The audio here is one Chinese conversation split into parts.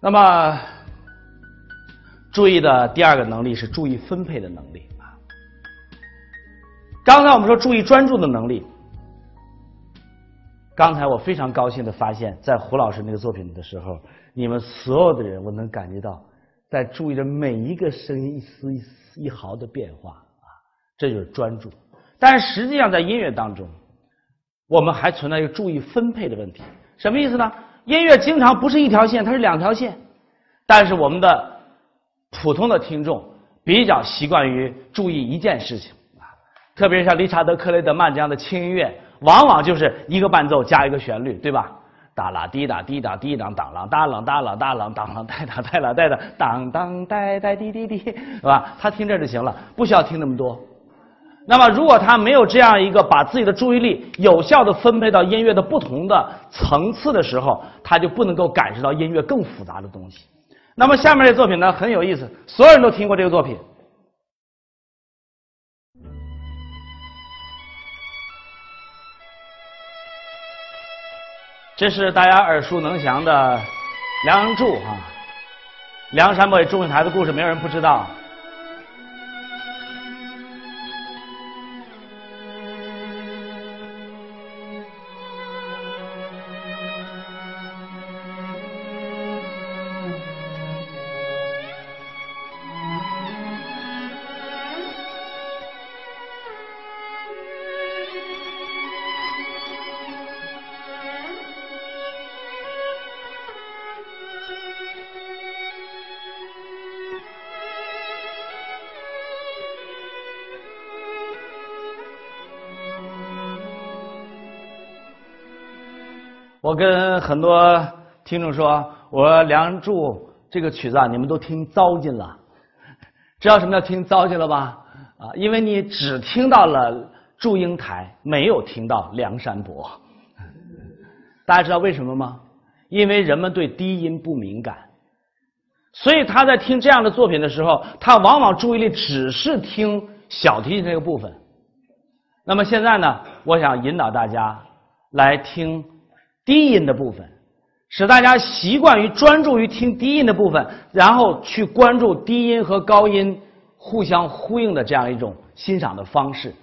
那么，注意的第二个能力是注意分配的能力啊。刚才我们说注意专注的能力，刚才我非常高兴的发现，在胡老师那个作品的时候，你们所有的人，我能感觉到在注意着每一个声音一丝一丝一毫的变化啊，这就是专注。但是实际上在音乐当中，我们还存在一个注意分配的问题，什么意思呢？音乐经常不是一条线，它是两条线。但是我们的普通的听众比较习惯于注意一件事情啊，特别像理查德·克雷德曼这样的轻音乐，往往就是一个伴奏加一个旋律，对吧？哒啦滴哒滴哒滴当当啷哒啷哒啷哒啷当啷带哒带啦带哒当当带带滴滴滴，是吧？他听这就行了，不需要听那么多。那么，如果他没有这样一个把自己的注意力有效的分配到音乐的不同的层次的时候，他就不能够感受到音乐更复杂的东西。那么，下面这作品呢很有意思，所有人都听过这个作品。这是大家耳熟能详的《梁祝》啊，梁山伯与祝英台的故事，没有人不知道。我跟很多听众说，我《梁祝》这个曲子啊，你们都听糟践了。知道什么叫听糟践了吧？啊，因为你只听到了祝英台，没有听到梁山伯。大家知道为什么吗？因为人们对低音不敏感，所以他在听这样的作品的时候，他往往注意力只是听小提琴这个部分。那么现在呢，我想引导大家来听。低音的部分，使大家习惯于专注于听低音的部分，然后去关注低音和高音互相呼应的这样一种欣赏的方式。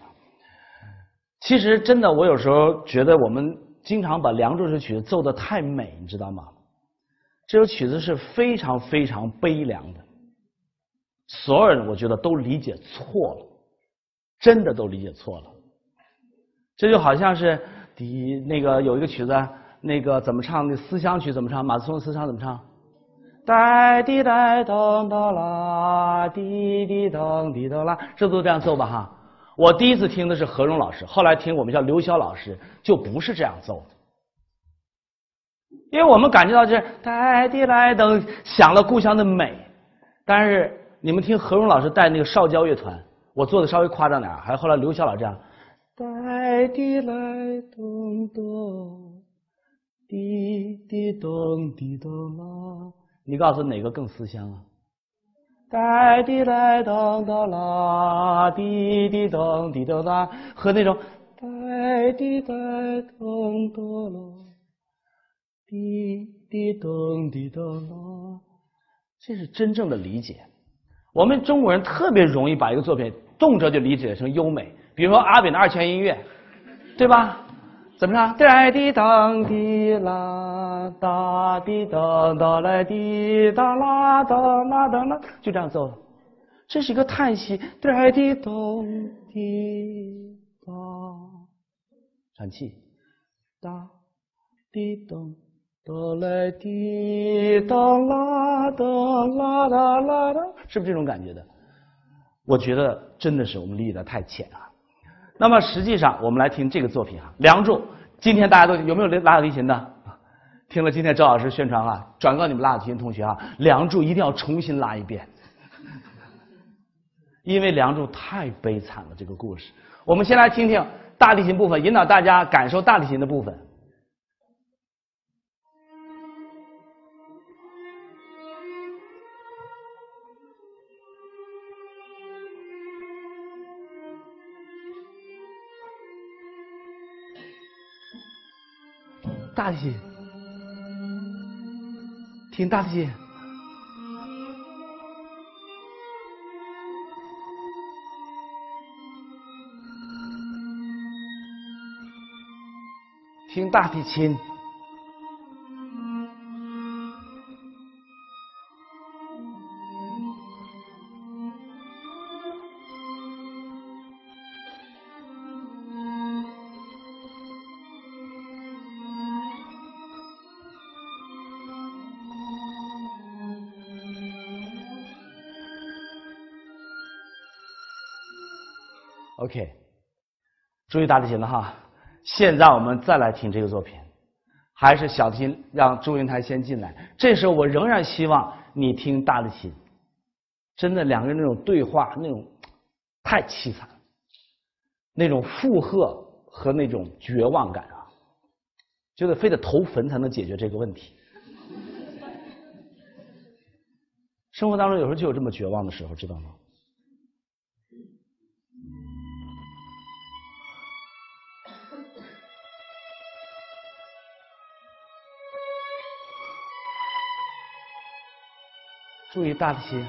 其实，真的，我有时候觉得我们经常把《梁祝》这曲子奏得太美，你知道吗？这首曲子是非常非常悲凉的，所有人我觉得都理解错了，真的都理解错了。这就好像是第那个有一个曲子。那个怎么唱？那思乡曲怎么唱？马思聪思乡怎么唱？哒滴哒咚哒啦，滴滴咚滴咚啦，这都这样奏吧？哈，我第一次听的是何荣老师，后来听我们叫刘潇老师，就不是这样奏的。因为我们感觉到这哒滴来等想了故乡的美，但是你们听何荣老师带那个少交乐团，我做的稍微夸张点还有后来刘潇老师这样，哒滴来咚咚。滴滴咚滴咚啦，你告诉哪个更思乡啊？哒滴来咚咚啦，滴滴咚滴咚啦，和那种哒滴哒咚咚啦，滴滴咚滴咚啦，这是真正的理解。我们中国人特别容易把一个作品动辄就理解成优美，比如说阿炳的二泉映月，对吧？怎么唱？哒滴当滴啦，哒滴当哒来滴哒啦哒啦哒啦，就这样奏。这是一个叹息，哒滴咚滴哒，喘气，哒滴咚哒来滴哒啦哒啦哒啦哒，是不是这种感觉的？我觉得真的是我们理解的太浅啊。那么实际上，我们来听这个作品啊，《梁祝》。今天大家都有没有拉小提琴的？听了今天周老师宣传啊，转告你们拉小提琴同学啊，《梁祝》一定要重新拉一遍，因为《梁祝》太悲惨了。这个故事，我们先来听听大提琴部分，引导大家感受大提琴的部分。大提琴听大提琴听大提琴注意大提琴了哈。现在我们再来听这个作品，还是小提琴让祝英台先进来。这时候我仍然希望你听大提琴，真的两个人那种对话，那种太凄惨，那种负荷和那种绝望感啊，觉得非得投坟才能解决这个问题。生活当中有时候就有这么绝望的时候，知道吗？注意大提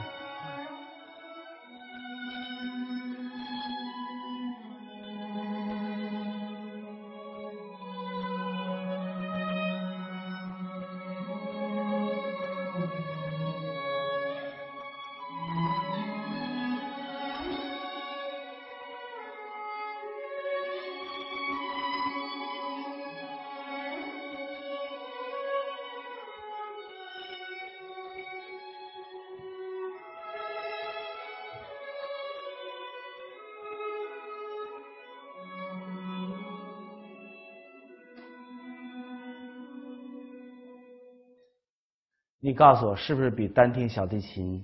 你告诉我，是不是比单听小提琴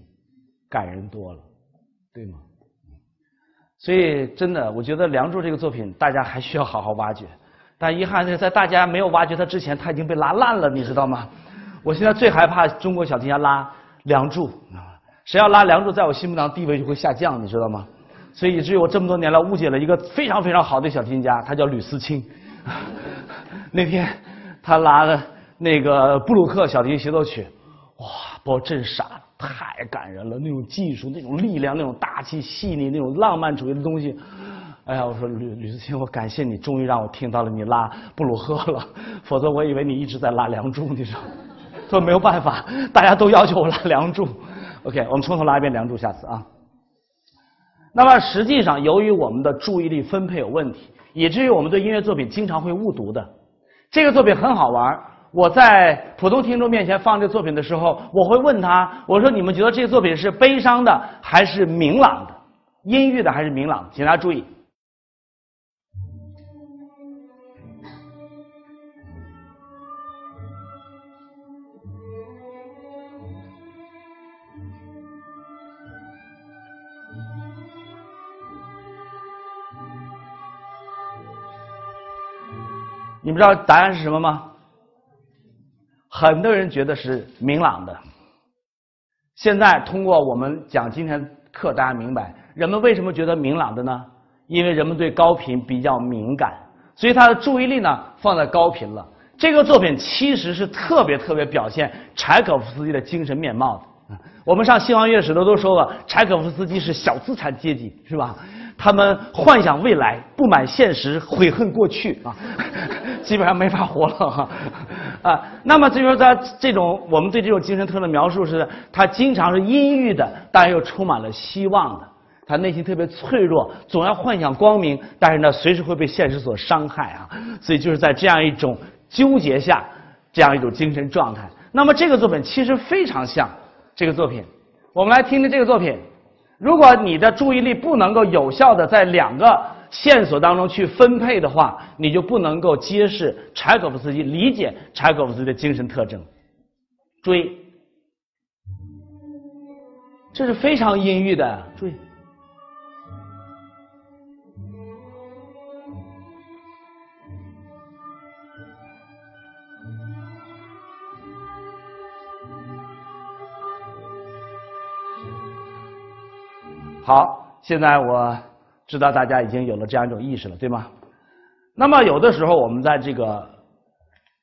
感人多了，对吗？所以真的，我觉得《梁祝》这个作品，大家还需要好好挖掘。但遗憾的是，在大家没有挖掘它之前，它已经被拉烂了，你知道吗？我现在最害怕中国小提琴家拉《梁祝》！谁要拉《梁祝》，在我心目当中地位就会下降，你知道吗？所以以至于我这么多年来误解了一个非常非常好的小提琴家，他叫吕思清。那天他拉了那个布鲁克小提琴协奏曲。哇，把我震傻了，太感人了！那种技术，那种力量，那种大气细腻，那种浪漫主义的东西。哎呀，我说吕吕思清，我感谢你，终于让我听到了你拉布鲁赫了，否则我以为你一直在拉梁祝，你知道？说没有办法，大家都要求我拉梁祝。OK，我们从头拉一遍梁祝，下次啊。那么实际上，由于我们的注意力分配有问题，以至于我们对音乐作品经常会误读的。这个作品很好玩。我在普通听众面前放这作品的时候，我会问他：“我说你们觉得这个作品是悲伤的还是明朗的？阴郁的还是明朗？”请大家注意。你们知道答案是什么吗？很多人觉得是明朗的。现在通过我们讲今天课，大家明白人们为什么觉得明朗的呢？因为人们对高频比较敏感，所以他的注意力呢放在高频了。这个作品其实是特别特别表现柴可夫斯基的精神面貌的。我们上西方乐史的都说了，柴可夫斯基是小资产阶级，是吧？他们幻想未来，不满现实，悔恨过去啊，基本上没法活了哈啊。那么，就是他这种我们对这种精神特征的描述是，他经常是阴郁的，但又充满了希望的。他内心特别脆弱，总要幻想光明，但是呢，随时会被现实所伤害啊。所以就是在这样一种纠结下，这样一种精神状态。那么这个作品其实非常像这个作品，我们来听听这个作品。如果你的注意力不能够有效的在两个线索当中去分配的话，你就不能够揭示柴可夫斯基理解柴可夫斯基的精神特征。注意，这是非常阴郁的。注意。好，现在我知道大家已经有了这样一种意识了，对吗？那么有的时候我们在这个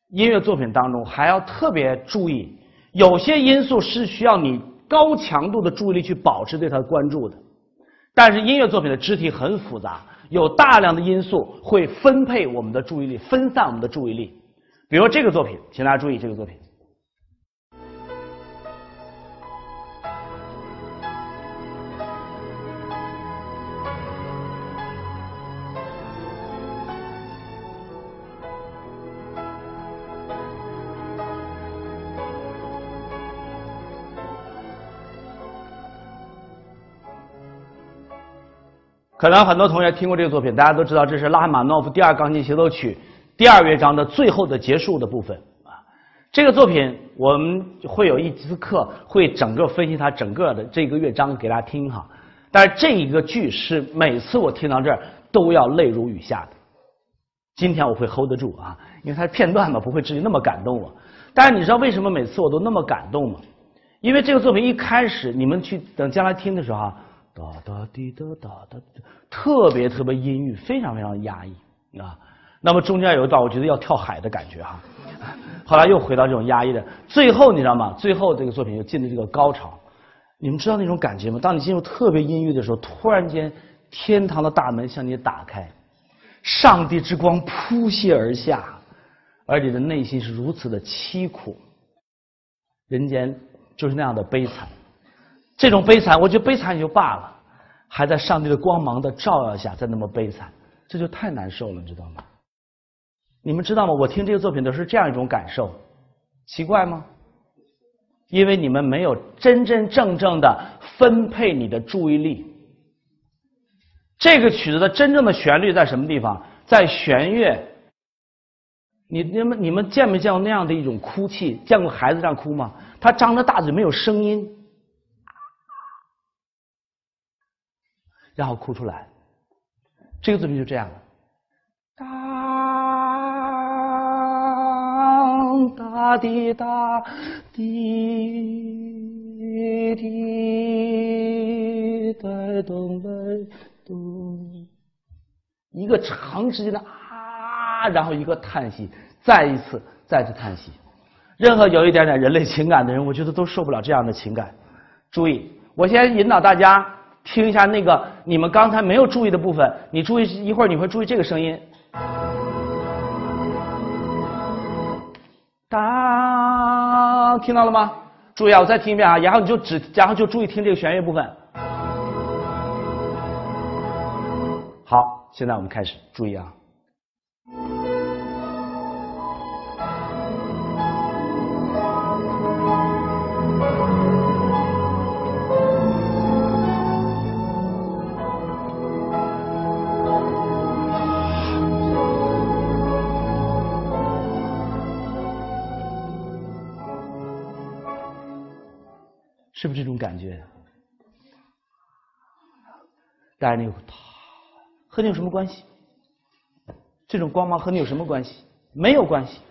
音乐作品当中还要特别注意，有些因素是需要你高强度的注意力去保持对它的关注的。但是音乐作品的肢体很复杂，有大量的因素会分配我们的注意力，分散我们的注意力。比如这个作品，请大家注意这个作品。可能很多同学听过这个作品，大家都知道这是拉赫玛诺夫第二钢琴协奏曲第二乐章的最后的结束的部分啊。这个作品我们会有一节课会整个分析它整个的这个乐章给大家听哈。但是这一个剧是每次我听到这儿都要泪如雨下的。今天我会 hold 得住啊，因为它是片段嘛，不会至于那么感动我。但是你知道为什么每次我都那么感动吗？因为这个作品一开始你们去等将来听的时候啊。哒哒滴哒哒哒，特别特别阴郁，非常非常压抑啊。那么中间有一段，我觉得要跳海的感觉哈。后来又回到这种压抑的，最后你知道吗？最后这个作品又进了这个高潮。你们知道那种感觉吗？当你进入特别阴郁的时候，突然间天堂的大门向你打开，上帝之光扑泻而下，而你的内心是如此的凄苦，人间就是那样的悲惨。这种悲惨，我觉得悲惨也就罢了，还在上帝的光芒的照耀下，在那么悲惨，这就太难受了，你知道吗？你们知道吗？我听这个作品都是这样一种感受，奇怪吗？因为你们没有真真正正的分配你的注意力。这个曲子的真正的旋律在什么地方？在弦乐。你你们你们见没见过那样的一种哭泣？见过孩子这样哭吗？他张着大嘴，没有声音。然后哭出来，这个作品就这样了。当哒滴哒滴滴哒咚哒咚，一个长时间的啊，然后一个叹息，再一次，再次叹息。任何有一点点人类情感的人，我觉得都受不了这样的情感。注意，我先引导大家。听一下那个你们刚才没有注意的部分，你注意一会儿，你会注意这个声音。当，听到了吗？注意啊，我再听一遍啊，然后你就只，然后就注意听这个弦乐部分。好，现在我们开始，注意啊。是不是这种感觉？当然，你和你有什么关系？这种光芒和你有什么关系？没有关系，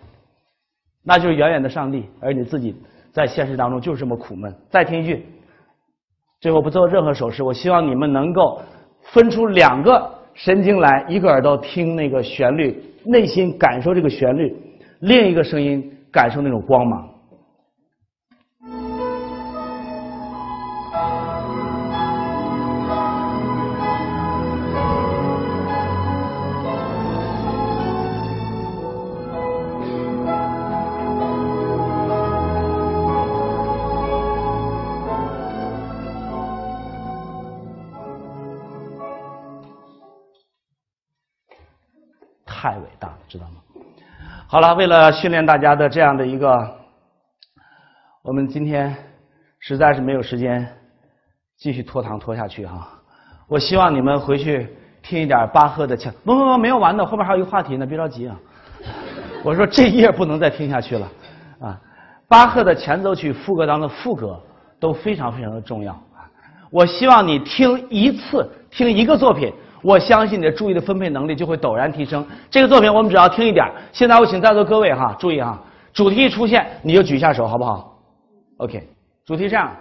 那就是远远的上帝，而你自己在现实当中就是这么苦闷。再听一句，最后不做任何手势，我希望你们能够分出两个神经来，一个耳朵听那个旋律，内心感受这个旋律；另一个声音感受那种光芒。好了，为了训练大家的这样的一个，我们今天实在是没有时间继续拖堂拖下去哈。我希望你们回去听一点巴赫的前，不不不，没有完的，后面还有一个话题呢，别着急啊。我说这一页不能再听下去了啊。巴赫的前奏曲、副歌当中的副歌都非常非常的重要啊。我希望你听一次，听一个作品。我相信你的注意的分配能力就会陡然提升。这个作品我们只要听一点。现在我请在座各位哈注意哈，主题一出现你就举一下手，好不好？OK，主题这样。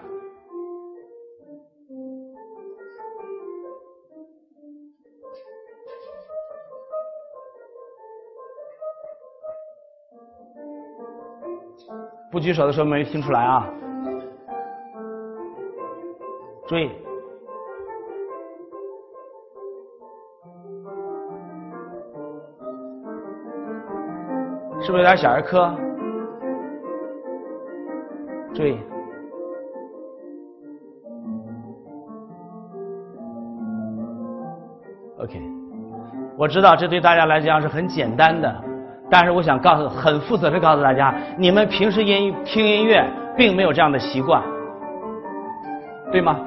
不举手的时候没听出来啊？注意。是不是有点小儿科？注意。OK，我知道这对大家来讲是很简单的，但是我想告诉，很负责的告诉大家，你们平时音听音乐并没有这样的习惯，对吗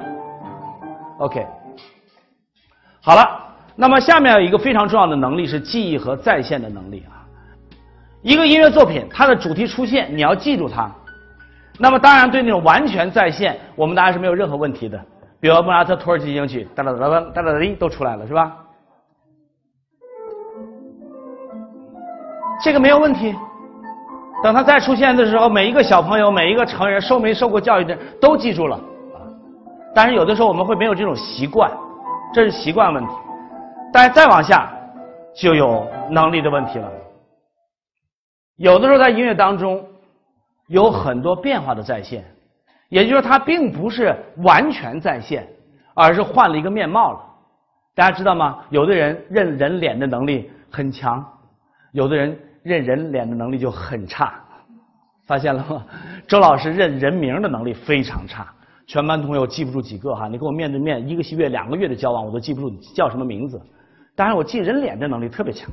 ？OK，好了，那么下面有一个非常重要的能力是记忆和再现的能力啊。一个音乐作品，它的主题出现，你要记住它。那么当然，对那种完全再现，我们大家是没有任何问题的。比如莫扎特《土耳其进行曲》，哒哒哒哒哒哒滴都出来了，是吧？这个没有问题。等他再出现的时候，每一个小朋友、每一个成人、受没受过教育的都记住了。但是有的时候我们会没有这种习惯，这是习惯问题。但是再往下就有能力的问题了。有的时候在音乐当中有很多变化的再现。也就是说，它并不是完全再现，而是换了一个面貌了。大家知道吗？有的人认人脸的能力很强，有的人认人脸的能力就很差。发现了吗？周老师认人名的能力非常差，全班同学我记不住几个哈。你跟我面对面一个月、两个月的交往，我都记不住你叫什么名字。当然，我记人脸的能力特别强，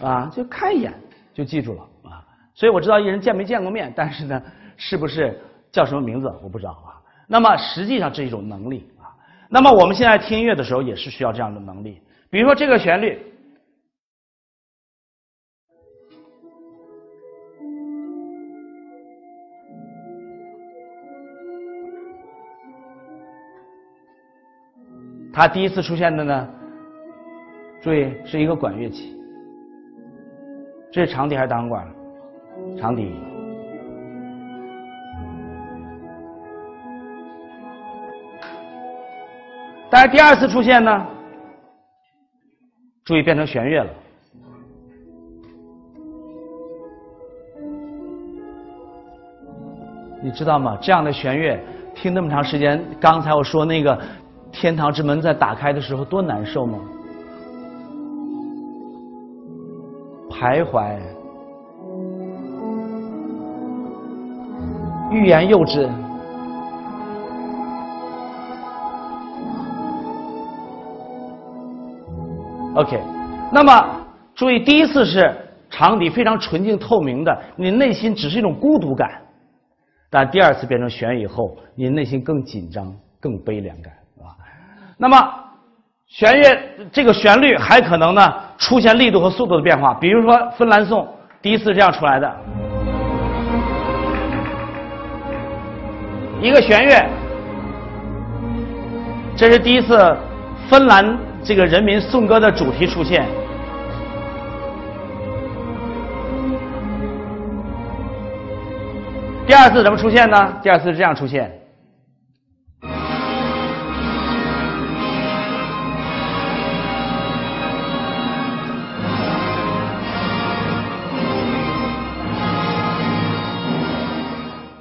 啊，就看一眼就记住了啊。所以我知道一人见没见过面，但是呢，是不是？叫什么名字我不知道啊。那么实际上这是一种能力啊。那么我们现在听音乐的时候也是需要这样的能力。比如说这个旋律，它第一次出现的呢，注意是一个管乐器，这是长笛还是单簧管？长笛。但是第二次出现呢，注意变成弦乐了。你知道吗？这样的弦乐听那么长时间，刚才我说那个天堂之门在打开的时候多难受吗？徘徊，欲言又止。OK，那么注意，第一次是长笛非常纯净透明的，你内心只是一种孤独感；但第二次变成弦乐以后，你内心更紧张、更悲凉感，是吧？那么弦乐这个旋律还可能呢出现力度和速度的变化，比如说《芬兰颂》第一次这样出来的，一个弦乐，这是第一次芬兰。这个人民颂歌的主题出现，第二次怎么出现呢？第二次是这样出现，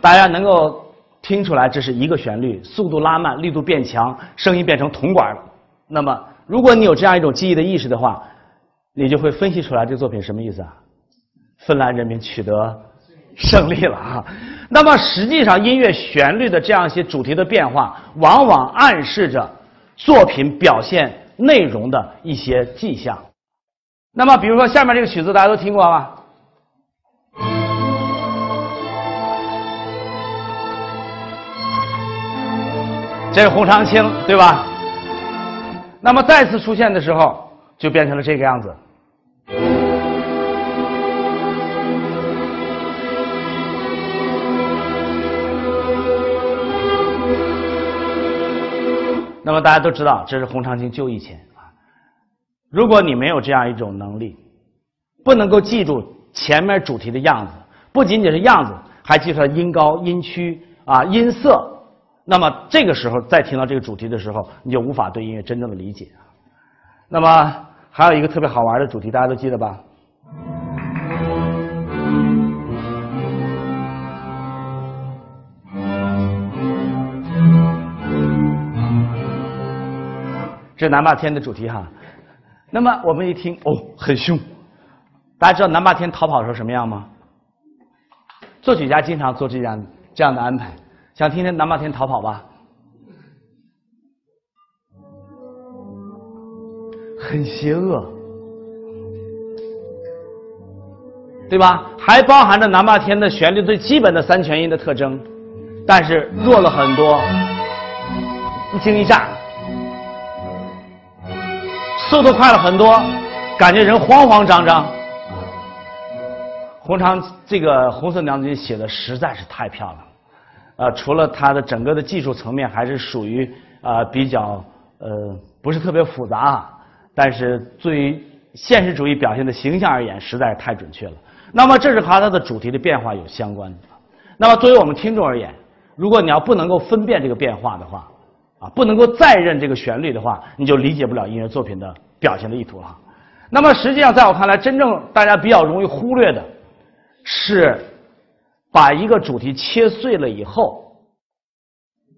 大家能够听出来，这是一个旋律，速度拉慢，力度变强，声音变成铜管了。那么。如果你有这样一种记忆的意识的话，你就会分析出来这个作品什么意思啊？芬兰人民取得胜利了啊！那么实际上，音乐旋律的这样一些主题的变化，往往暗示着作品表现内容的一些迹象。那么，比如说下面这个曲子，大家都听过吧？这是《洪长青》，对吧？那么再次出现的时候，就变成了这个样子。那么大家都知道，这是洪长青就义前啊。如果你没有这样一种能力，不能够记住前面主题的样子，不仅仅是样子，还记住音高、音区啊、音色。那么这个时候再听到这个主题的时候，你就无法对音乐真正的理解。那么还有一个特别好玩的主题，大家都记得吧？这是南霸天的主题哈。那么我们一听，哦，很凶，大家知道南霸天逃跑的时候什么样吗？作曲家经常做这样这样的安排，想听听南霸天逃跑吧？很邪恶，对吧？还包含着南霸天的旋律最基本的三全音的特征，但是弱了很多，一惊一乍，速度快了很多，感觉人慌慌张张。红长这个红色娘子军写的实在是太漂亮了，呃，除了它的整个的技术层面还是属于啊比较呃不是特别复杂，但是对于现实主义表现的形象而言，实在是太准确了。那么这是和它的主题的变化有相关的。那么作为我们听众而言，如果你要不能够分辨这个变化的话，啊，不能够再认这个旋律的话，你就理解不了音乐作品的表现的意图了。那么实际上，在我看来，真正大家比较容易忽略的。是把一个主题切碎了以后，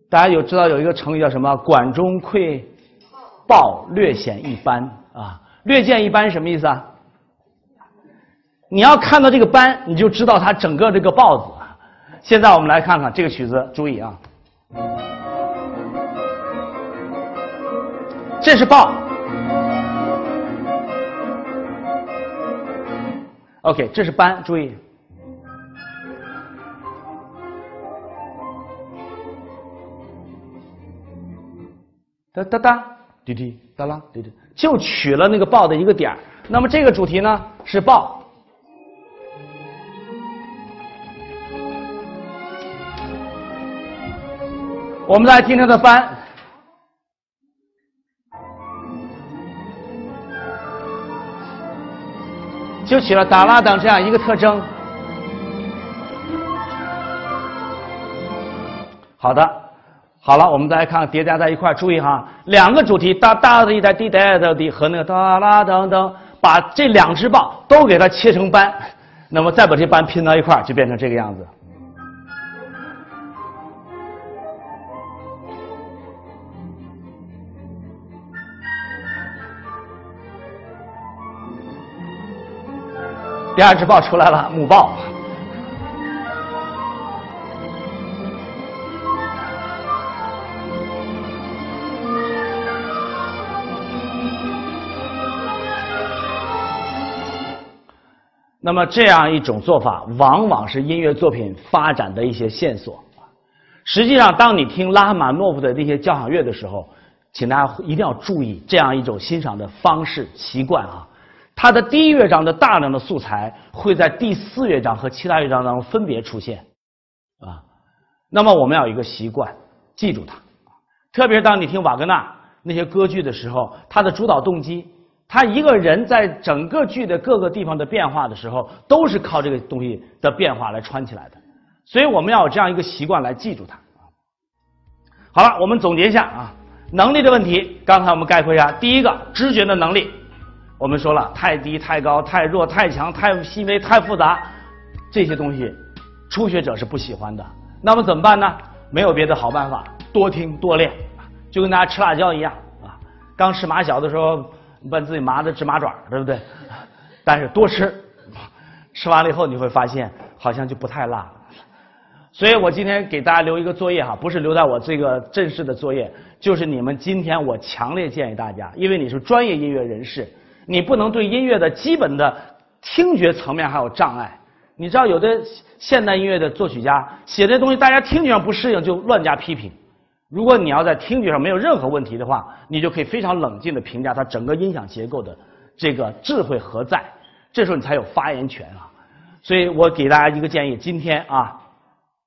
大家有知道有一个成语叫什么？管中窥豹，略显一斑啊，略见一斑什么意思啊？你要看到这个斑，你就知道它整个这个豹子。现在我们来看看这个曲子，注意啊，这是豹。OK，这是斑，注意。哒哒哒，滴滴哒啦，滴滴，就取了那个豹的一个点儿那么这个主题呢是豹。我们来听它的班，就取了哒啦等这样一个特征。好的。好了，我们再来看叠加在一块注意哈，两个主题哒哒的一带滴答的滴和那个哒啦等等，把这两只豹都给它切成班，那么再把这班拼到一块就变成这个样子。第二只豹出来了，母豹。那么这样一种做法，往往是音乐作品发展的一些线索。实际上，当你听拉赫玛诺夫的那些交响乐的时候，请大家一定要注意这样一种欣赏的方式习惯啊。它的第一乐章的大量的素材会在第四乐章和其他乐章当中分别出现啊。那么我们要有一个习惯，记住它。特别是当你听瓦格纳那些歌剧的时候，它的主导动机。他一个人在整个剧的各个地方的变化的时候，都是靠这个东西的变化来串起来的，所以我们要有这样一个习惯来记住它。好了，我们总结一下啊，能力的问题，刚才我们概括一下，第一个知觉的能力，我们说了，太低、太高、太弱、太强、太细微、太复杂，这些东西初学者是不喜欢的。那么怎么办呢？没有别的好办法，多听多练，就跟大家吃辣椒一样啊，刚吃麻小的时候。把自己麻的直麻爪，对不对？但是多吃，吃完了以后你会发现好像就不太辣了。所以我今天给大家留一个作业哈，不是留在我这个正式的作业，就是你们今天我强烈建议大家，因为你是专业音乐人士，你不能对音乐的基本的听觉层面还有障碍。你知道有的现代音乐的作曲家写这东西，大家听觉上不适应就乱加批评。如果你要在听觉上没有任何问题的话，你就可以非常冷静的评价它整个音响结构的这个智慧何在，这时候你才有发言权啊。所以我给大家一个建议，今天啊，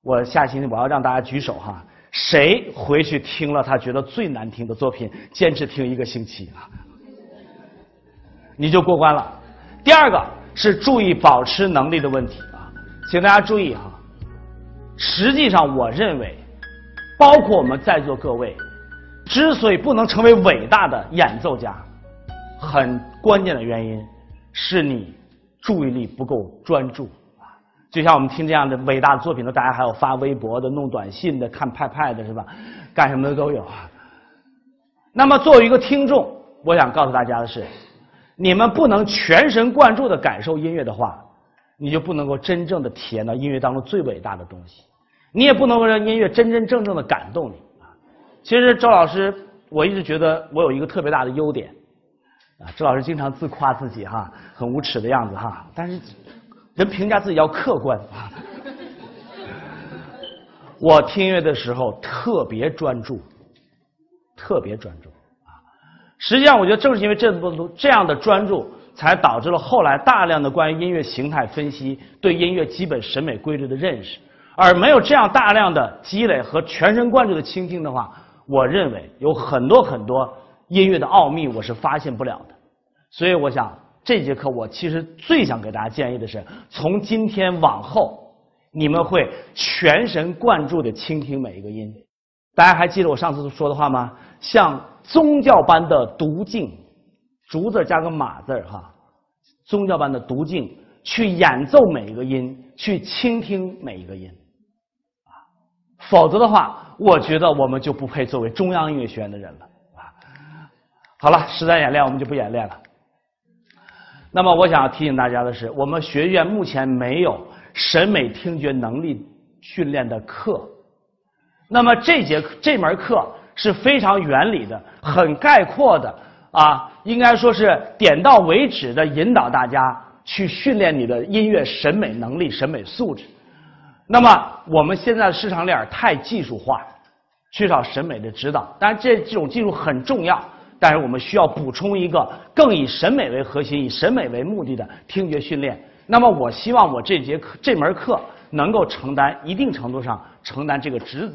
我下星期我要让大家举手哈，谁回去听了他觉得最难听的作品，坚持听一个星期啊，你就过关了。第二个是注意保持能力的问题啊，请大家注意哈，实际上我认为。包括我们在座各位，之所以不能成为伟大的演奏家，很关键的原因是你注意力不够专注啊。就像我们听这样的伟大的作品呢，大家还有发微博的、弄短信的、看派派的是吧？干什么的都有啊。那么作为一个听众，我想告诉大家的是，你们不能全神贯注的感受音乐的话，你就不能够真正的体验到音乐当中最伟大的东西，你也不能够让音乐真真正正的感动你啊。其实周老师，我一直觉得我有一个特别大的优点啊。周老师经常自夸自己哈，很无耻的样子哈，但是人评价自己要客观啊。我听音乐的时候特别专注，特别专注啊。实际上，我觉得正是因为这么这样的专注，才导致了后来大量的关于音乐形态分析、对音乐基本审美规律的认识。而没有这样大量的积累和全神贯注的倾听的话，我认为有很多很多音乐的奥秘我是发现不了的。所以，我想这节课我其实最想给大家建议的是，从今天往后，你们会全神贯注的倾听每一个音。大家还记得我上次说的话吗？像宗教般的读经，竹字加个马字哈，宗教般的读经，去演奏每一个音，去倾听每一个音，否则的话，我觉得我们就不配作为中央音乐学院的人了啊。好了，实战演练我们就不演练了。那么，我想要提醒大家的是，我们学院目前没有审美听觉能力训练的课。那么这节这门课是非常原理的、很概括的啊，应该说是点到为止的引导大家去训练你的音乐审美能力、审美素质。那么我们现在的市场链太技术化，缺少审美的指导。当然，这这种技术很重要，但是我们需要补充一个更以审美为核心、以审美为目的的听觉训练。那么，我希望我这节课这门课能够承担一定程度上承担这个职责。